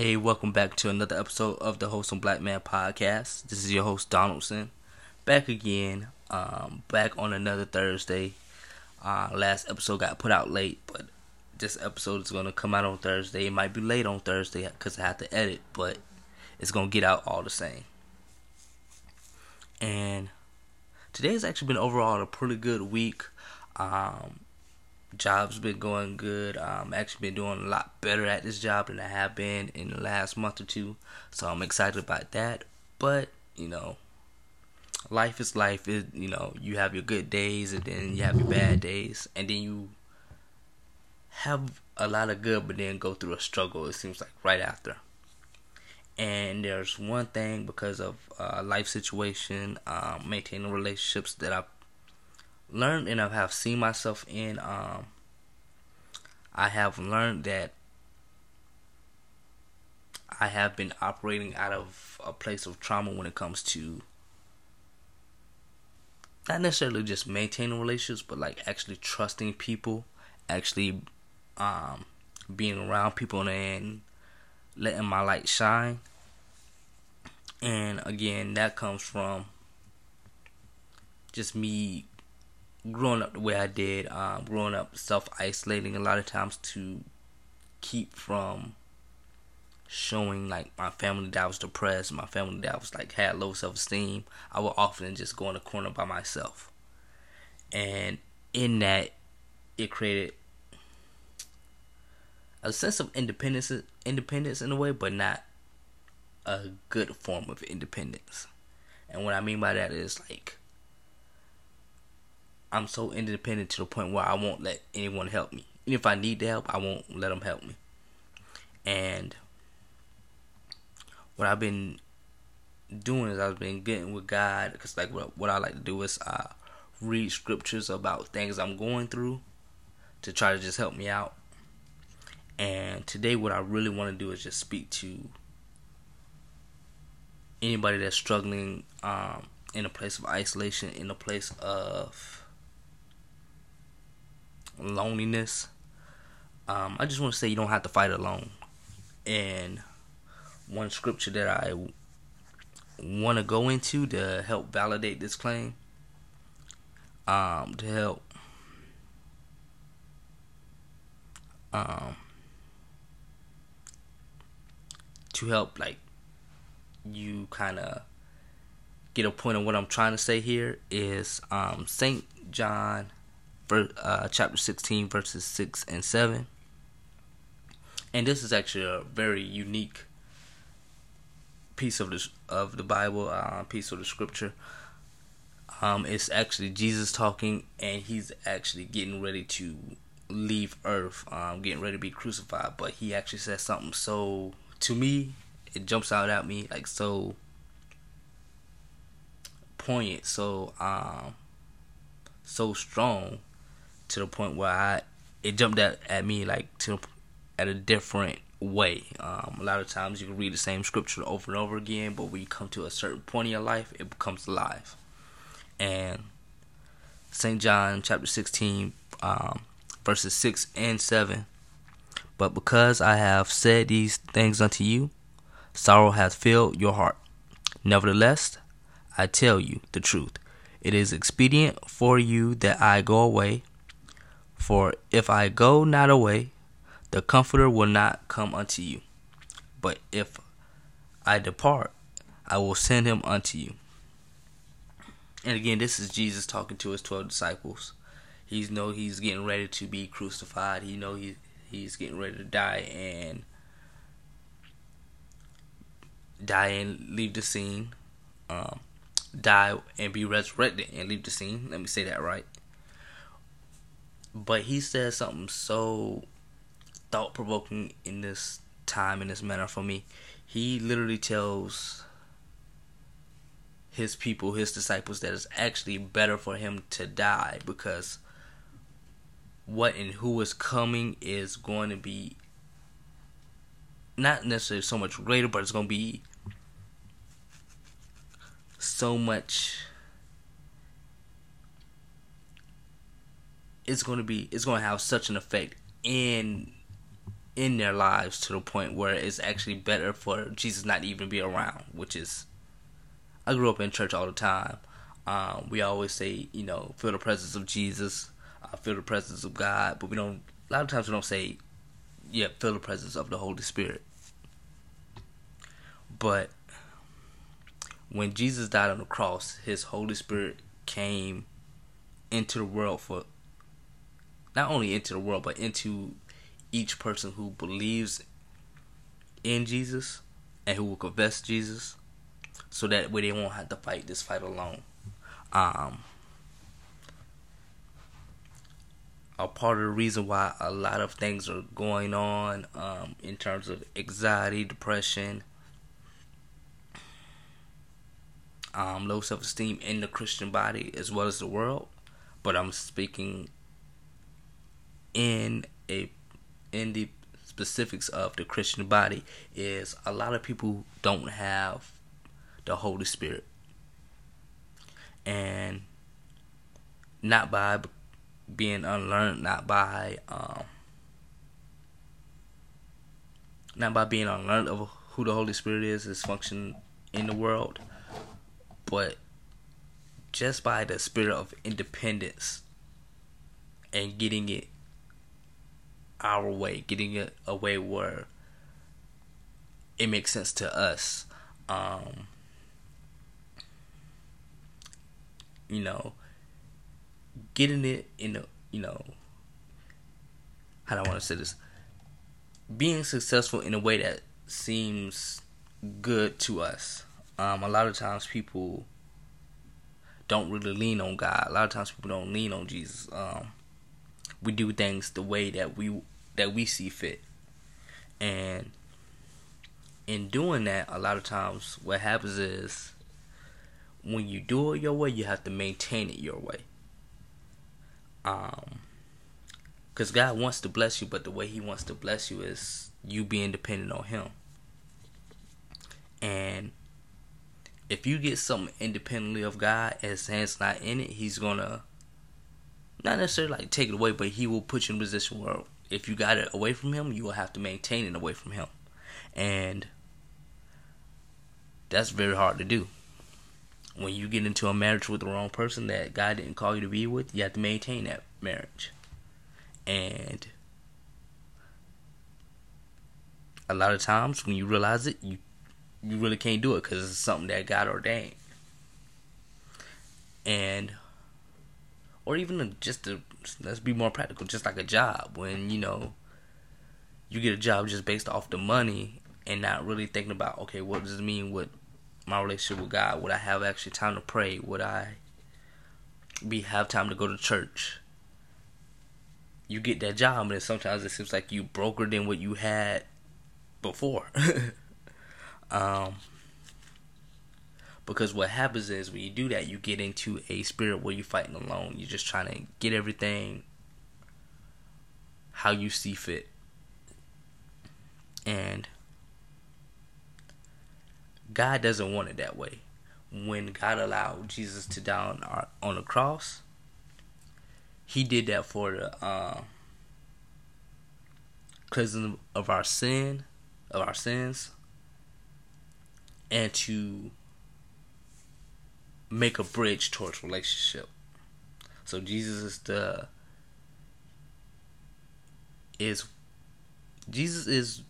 Hey, welcome back to another episode of the Wholesome Black Man Podcast. This is your host Donaldson, back again, um, back on another Thursday. Uh, last episode got put out late, but this episode is gonna come out on Thursday. It might be late on Thursday because I have to edit, but it's gonna get out all the same. And today has actually been overall a pretty good week. Um, job's been going good. Um, actually been doing a lot better at this job than I have been in the last month or two. So I'm excited about that. But you know, life is life. Is you know, you have your good days and then you have your bad days, and then you have a lot of good, but then go through a struggle. It seems like right after. And there's one thing because of uh, life situation, um, maintaining relationships that I've learned and I have seen myself in. Um, I have learned that I have been operating out of a place of trauma when it comes to not necessarily just maintaining relationships, but like actually trusting people, actually um, being around people and letting my light shine. And again, that comes from just me growing up the way I did, um, growing up self isolating a lot of times to keep from showing like my family that I was depressed, my family that I was like had low self esteem, I would often just go in the corner by myself. And in that it created a sense of independence independence in a way, but not a good form of independence. And what I mean by that is like I'm so independent to the point where I won't let anyone help me. And if I need the help, I won't let them help me. And what I've been doing is I've been getting with God because like what, what I like to do is uh, read scriptures about things I'm going through to try to just help me out. And today, what I really want to do is just speak to anybody that's struggling um, in a place of isolation, in a place of loneliness. Um, I just want to say you don't have to fight alone. And one scripture that I want to go into to help validate this claim, um, to help um, to help like you kind of get a point of what I'm trying to say here is um, Saint John uh, chapter 16, verses 6 and 7. And this is actually a very unique piece of the of the Bible, uh, piece of the scripture. Um, it's actually Jesus talking, and he's actually getting ready to leave Earth, um, getting ready to be crucified. But he actually says something so to me, it jumps out at me like so poignant, so um, so strong to the point where I it jumped at, me like to at a different way. Um, a lot of times you can read the same scripture over and over again, but when you come to a certain point in your life, it becomes alive. And St. John chapter 16, um, verses 6 and 7. But because I have said these things unto you, sorrow hath filled your heart. Nevertheless, I tell you the truth. It is expedient for you that I go away. For if I go not away, the Comforter will not come unto you. But if I depart, I will send him unto you. And again, this is Jesus talking to his twelve disciples. He's know he's getting ready to be crucified. He know he he's getting ready to die and die and leave the scene. Um, die and be resurrected and leave the scene. Let me say that right. But he said something so thought provoking in this time in this manner for me. He literally tells his people, his disciples, that it's actually better for him to die because what and who is coming is going to be not necessarily so much greater, but it's going to be so much it's going to be it's going to have such an effect in in their lives to the point where it's actually better for Jesus not even be around, which is I grew up in church all the time. Um, we always say, you know, feel the presence of Jesus, uh, feel the presence of God, but we don't. A lot of times we don't say, yeah, feel the presence of the Holy Spirit. But when Jesus died on the cross, His Holy Spirit came into the world for not only into the world, but into each person who believes in Jesus and who will confess Jesus, so that way they won't have to fight this fight alone. Um, a part of the reason why a lot of things are going on um, in terms of anxiety, depression, um, low self esteem in the Christian body as well as the world. But I'm speaking in a in the specifics of the Christian body is a lot of people don't have the Holy Spirit. And not by being unlearned, not by um, not by being unlearned of who the Holy Spirit is, is function in the world, but just by the spirit of independence and getting it our way, getting it a way where it makes sense to us. Um, you know, getting it in a, you know, how do I want to say this? Being successful in a way that seems good to us. Um, a lot of times people don't really lean on God. A lot of times people don't lean on Jesus. Um, we do things the way that we that we see fit. And in doing that, a lot of times what happens is when you do it your way, you have to maintain it your way. Um, because God wants to bless you, but the way He wants to bless you is you being dependent on Him. And if you get something independently of God, as hands not in it, He's gonna not necessarily like take it away, but He will put you in a position where if you got it away from him, you will have to maintain it away from him. And that's very hard to do. When you get into a marriage with the wrong person that God didn't call you to be with, you have to maintain that marriage. And a lot of times when you realize it, you you really can't do it because it's something that God ordained. And or even just to let's be more practical, just like a job. When you know you get a job just based off the money and not really thinking about okay, what does it mean with my relationship with God? Would I have actually time to pray? Would I be have time to go to church? You get that job, and sometimes it seems like you broker than what you had before. um, because what happens is when you do that, you get into a spirit where you're fighting alone. You're just trying to get everything how you see fit. And God doesn't want it that way. When God allowed Jesus to die on, on the cross, He did that for the uh, cleansing of our sin, of our sins, and to make a bridge towards relationship. So Jesus is the is Jesus is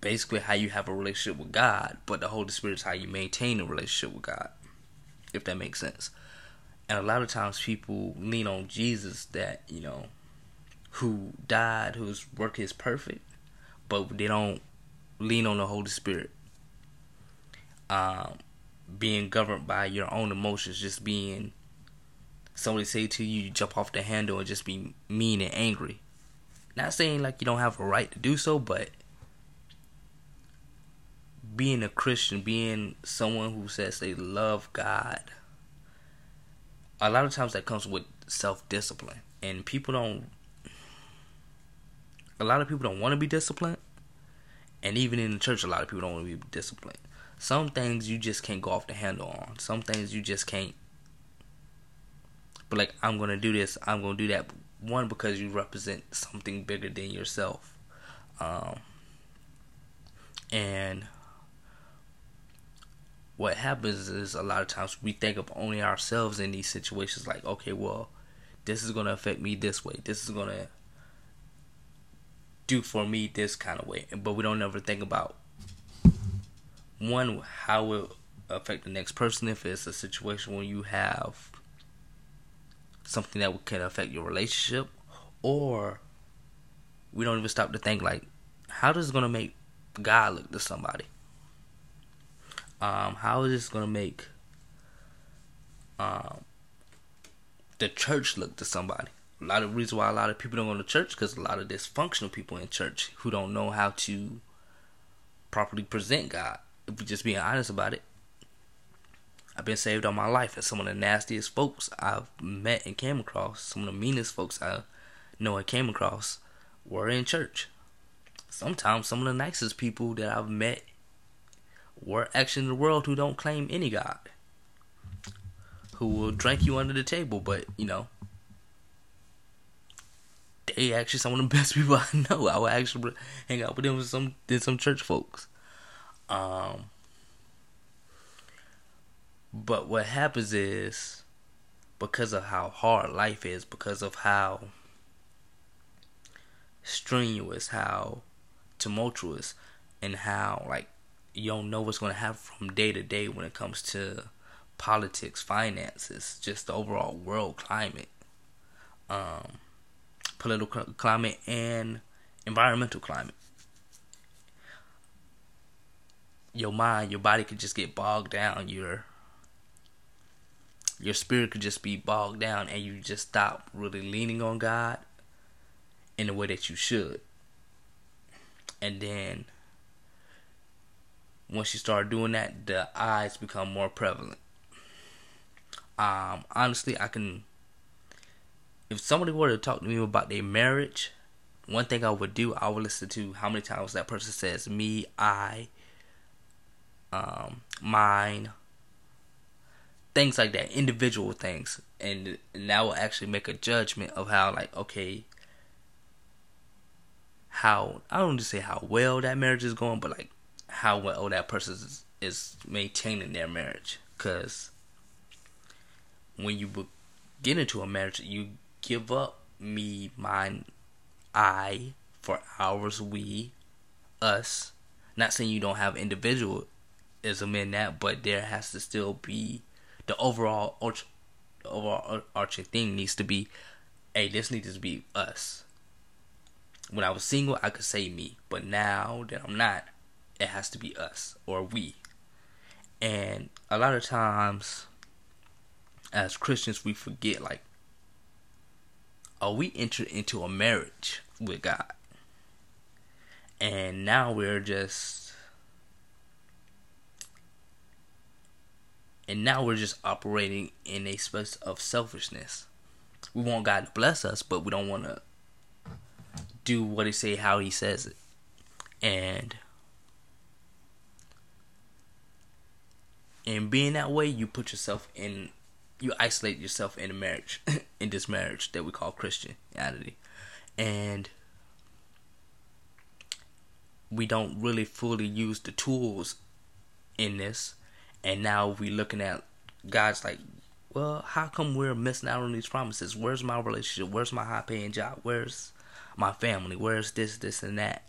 basically how you have a relationship with God, but the Holy Spirit is how you maintain a relationship with God. If that makes sense. And a lot of times people lean on Jesus that, you know, who died, whose work is perfect, but they don't lean on the Holy Spirit. Um, being governed by your own emotions, just being somebody say to you, you jump off the handle and just be mean and angry. Not saying like you don't have a right to do so, but being a Christian, being someone who says they love God, a lot of times that comes with self discipline. And people don't, a lot of people don't want to be disciplined. And even in the church, a lot of people don't want to be disciplined. Some things you just can't go off the handle on. Some things you just can't. But like, I'm gonna do this. I'm gonna do that. One because you represent something bigger than yourself. Um, and what happens is a lot of times we think of only ourselves in these situations like okay well this is to affect me this way this is to do for me this kind of way but we don't ever think about one how it affect the next person if it's a situation where you have something that can affect your relationship or we don't even stop to think like how this is to make god look to somebody um, how is this gonna make um, the church look to somebody? A lot of reasons why a lot of people don't go to church because a lot of dysfunctional people in church who don't know how to properly present God. Just being honest about it, I've been saved all my life, and some of the nastiest folks I've met and came across, some of the meanest folks I know and came across, were in church. Sometimes some of the nicest people that I've met were actually in the world who don't claim any God. Who will drink you under the table, but you know, they actually some of the best people I know. I would actually hang out with them with some did some church folks. Um but what happens is because of how hard life is, because of how strenuous, how tumultuous, and how like you don't know what's going to happen from day to day when it comes to politics, finances, just the overall world climate, um, political climate, and environmental climate. Your mind, your body could just get bogged down. Your your spirit could just be bogged down, and you just stop really leaning on God in the way that you should. And then once you start doing that, the eyes become more prevalent. Um, honestly, I can. If somebody were to talk to me about their marriage, one thing I would do, I would listen to how many times that person says me, I, um, mine, things like that, individual things, and, and that will actually make a judgment of how, like, okay, how I don't just say how well that marriage is going, but like how well that person is, is maintaining their marriage. Because when you get into a marriage, you give up me, mine, I for ours, we, us. Not saying you don't have individualism in that, but there has to still be the overall arch, the thing needs to be, hey, this needs to be us. When I was single, I could say me, but now that I'm not, it has to be us or we. And a lot of times, as Christians, we forget like, are we entered into a marriage with God. And now we're just. And now we're just operating in a space of selfishness. We want God to bless us, but we don't want to do what He say, how He says it, and and being that way, you put yourself in, you isolate yourself in a marriage, in this marriage that we call Christianity, and we don't really fully use the tools in this, and now we're looking at God's like, well, how come we're missing out on these promises? Where's my relationship? Where's my high paying job? Where's my family? Where's this, this, and that?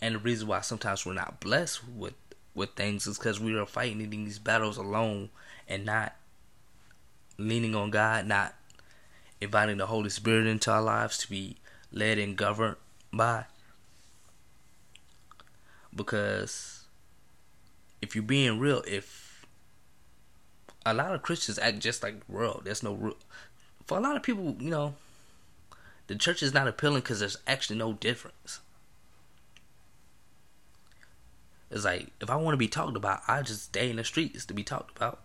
And the reason why sometimes we're not blessed with with things is because we are fighting these battles alone and not leaning on God, not inviting the Holy Spirit into our lives to be led and governed by. Because if you're being real, if a lot of Christians act just like the world, there's no real. For a lot of people, you know, the church is not appealing because there's actually no difference. It's like if I want to be talked about, I just stay in the streets to be talked about.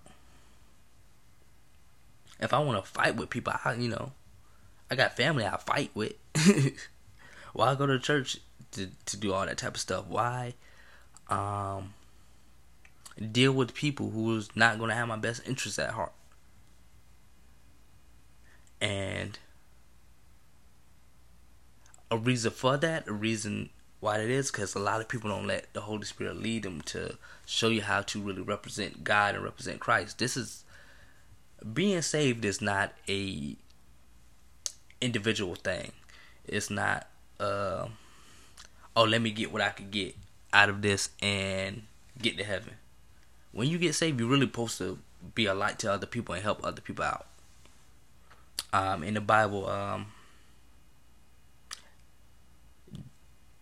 If I want to fight with people, I you know, I got family I fight with. Why go to church to to do all that type of stuff? Why um deal with people who's not gonna have my best interests at heart? And a reason for that, a reason why that is because a lot of people don't let the Holy Spirit lead them to show you how to really represent God and represent Christ. This is being saved is not a individual thing. It's not uh oh let me get what I could get out of this and get to heaven. When you get saved, you're really supposed to be a light to other people and help other people out. Um, in the Bible, um,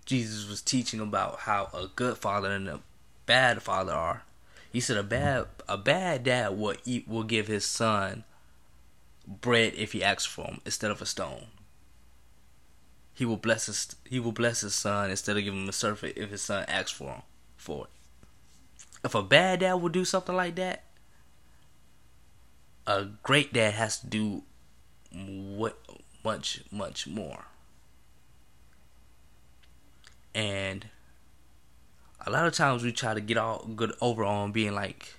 Jesus was teaching about how a good father and a bad father are. He said a bad a bad dad will eat will give his son bread if he asks for him instead of a stone. He will bless his he will bless his son instead of giving him a serpent if his son asks for him for it. If a bad dad would do something like that, a great dad has to do what much much more. And a lot of times we try to get all good over on being like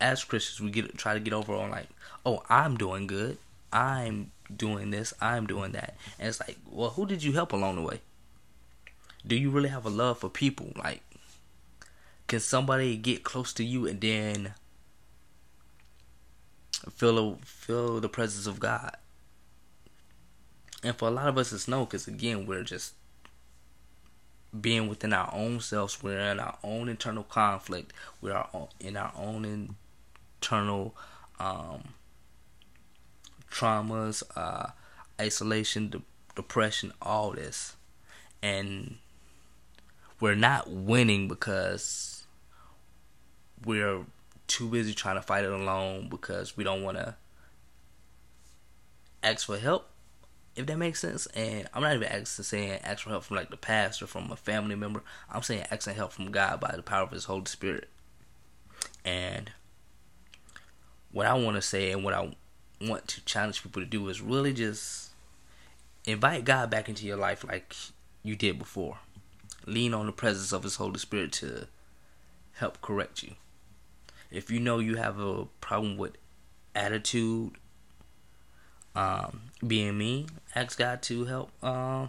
as Christians we get try to get over on like, oh, I'm doing good. I'm doing this, I'm doing that. And it's like, well, who did you help along the way? Do you really have a love for people? Like can somebody get close to you and then feel feel the presence of God? And for a lot of us, it's no, because again, we're just being within our own selves. We're in our own internal conflict. We are in our own internal um, traumas, uh, isolation, de- depression, all this. And we're not winning because we're too busy trying to fight it alone because we don't want to ask for help if that makes sense. And I'm not even asking saying ask for help from like the pastor, from a family member. I'm saying asking help from God by the power of His Holy Spirit. And what I want to say and what I want to challenge people to do is really just invite God back into your life like you did before. Lean on the presence of His Holy Spirit to help correct you. If you know you have a problem with attitude, um, being me, ask God to help uh,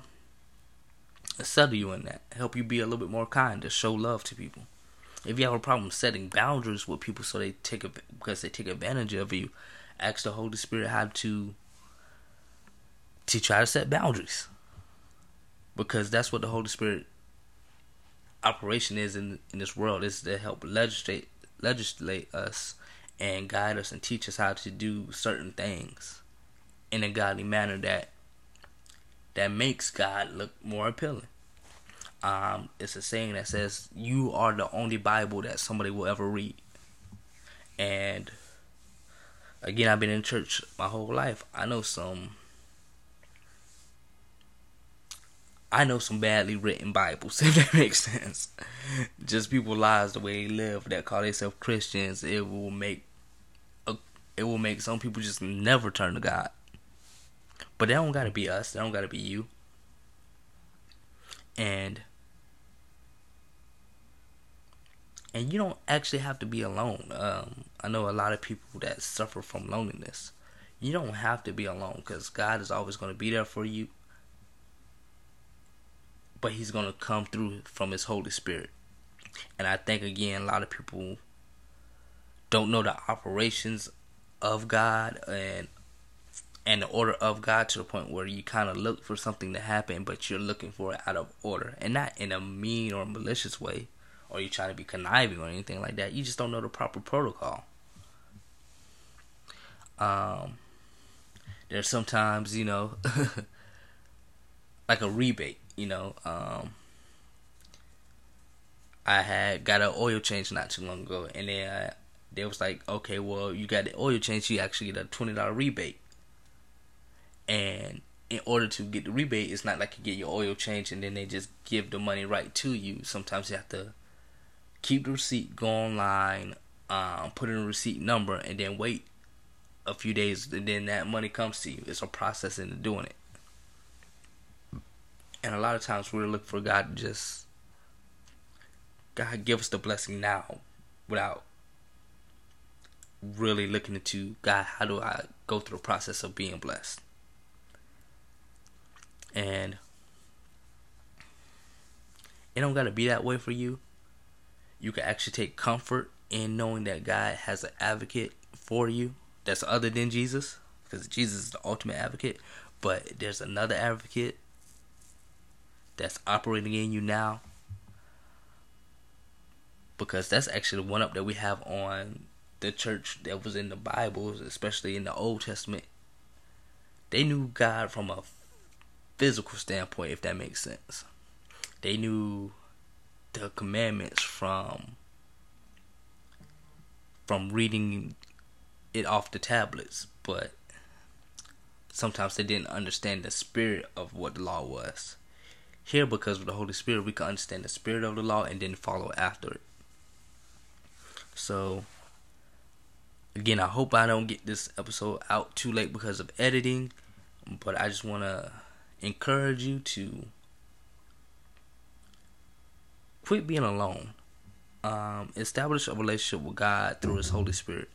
settle you in that. Help you be a little bit more kind to show love to people. If you have a problem setting boundaries with people, so they take a, because they take advantage of you, ask the Holy Spirit how to to try to set boundaries. Because that's what the Holy Spirit operation is in in this world is to help legislate legislate us and guide us and teach us how to do certain things in a godly manner that that makes God look more appealing. Um, it's a saying that says you are the only Bible that somebody will ever read. And again, I've been in church my whole life. I know some I know some badly written Bibles, if that makes sense. Just people lies the way they live that call themselves Christians, it will make a, it will make some people just never turn to God. But that don't gotta be us. That don't gotta be you. And and you don't actually have to be alone. Um, I know a lot of people that suffer from loneliness. You don't have to be alone because God is always going to be there for you. But He's going to come through from His Holy Spirit. And I think, again, a lot of people don't know the operations of God and and the order of God to the point where you kind of look for something to happen, but you're looking for it out of order and not in a mean or malicious way, or you try to be conniving or anything like that. You just don't know the proper protocol. Um, there's sometimes you know, like a rebate. You know, um, I had got an oil change not too long ago, and then I, they was like, okay, well, you got the oil change, you actually get a twenty dollar rebate and in order to get the rebate, it's not like you get your oil change and then they just give the money right to you. Sometimes you have to keep the receipt, go online, um, put in a receipt number, and then wait a few days, and then that money comes to you. It's a process into doing it. And a lot of times we're looking for God to just God give us the blessing now without really looking into God, how do I go through the process of being blessed? And it don't gotta be that way for you. You can actually take comfort in knowing that God has an advocate for you that's other than Jesus, because Jesus is the ultimate advocate. But there's another advocate that's operating in you now. Because that's actually the one up that we have on the church that was in the Bibles, especially in the Old Testament. They knew God from a physical standpoint, if that makes sense. They knew the commandments from from reading it off the tablets, but sometimes they didn't understand the spirit of what the law was. Here, because of the Holy Spirit, we can understand the spirit of the law and then follow after it. So, again, I hope I don't get this episode out too late because of editing, but I just want to encourage you to quit being alone. Um, establish a relationship with God through His Holy Spirit.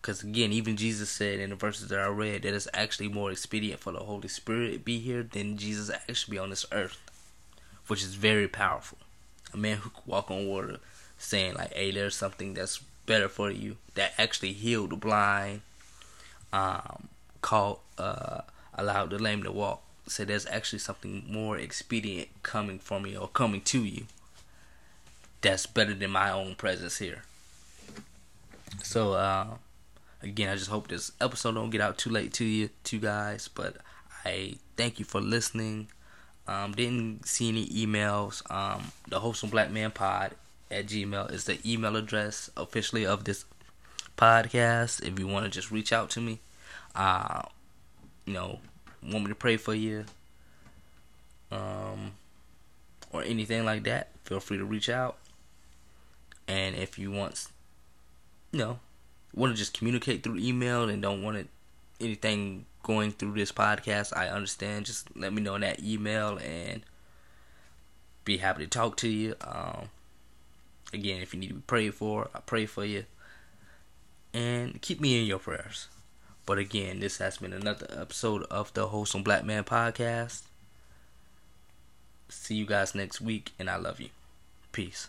Because again, even Jesus said in the verses that I read that it's actually more expedient for the Holy Spirit be here than Jesus actually be on this earth, which is very powerful. A man who could walk on water, saying like, "Hey, there's something that's better for you." That actually healed the blind, um, called, uh, allowed the lame to walk. Said there's actually something more expedient coming for me or coming to you. That's better than my own presence here. So, uh, again, I just hope this episode don't get out too late to you, two guys. But I thank you for listening. Um, didn't see any emails. Um, the wholesome black man pod at gmail is the email address officially of this podcast. If you want to just reach out to me, uh, you know, want me to pray for you, um, or anything like that, feel free to reach out. And if you want, you know, want to just communicate through email and don't want it, anything going through this podcast, I understand. Just let me know in that email and be happy to talk to you. Um, again, if you need to be prayed for, I pray for you. And keep me in your prayers. But again, this has been another episode of the Wholesome Black Man Podcast. See you guys next week, and I love you. Peace.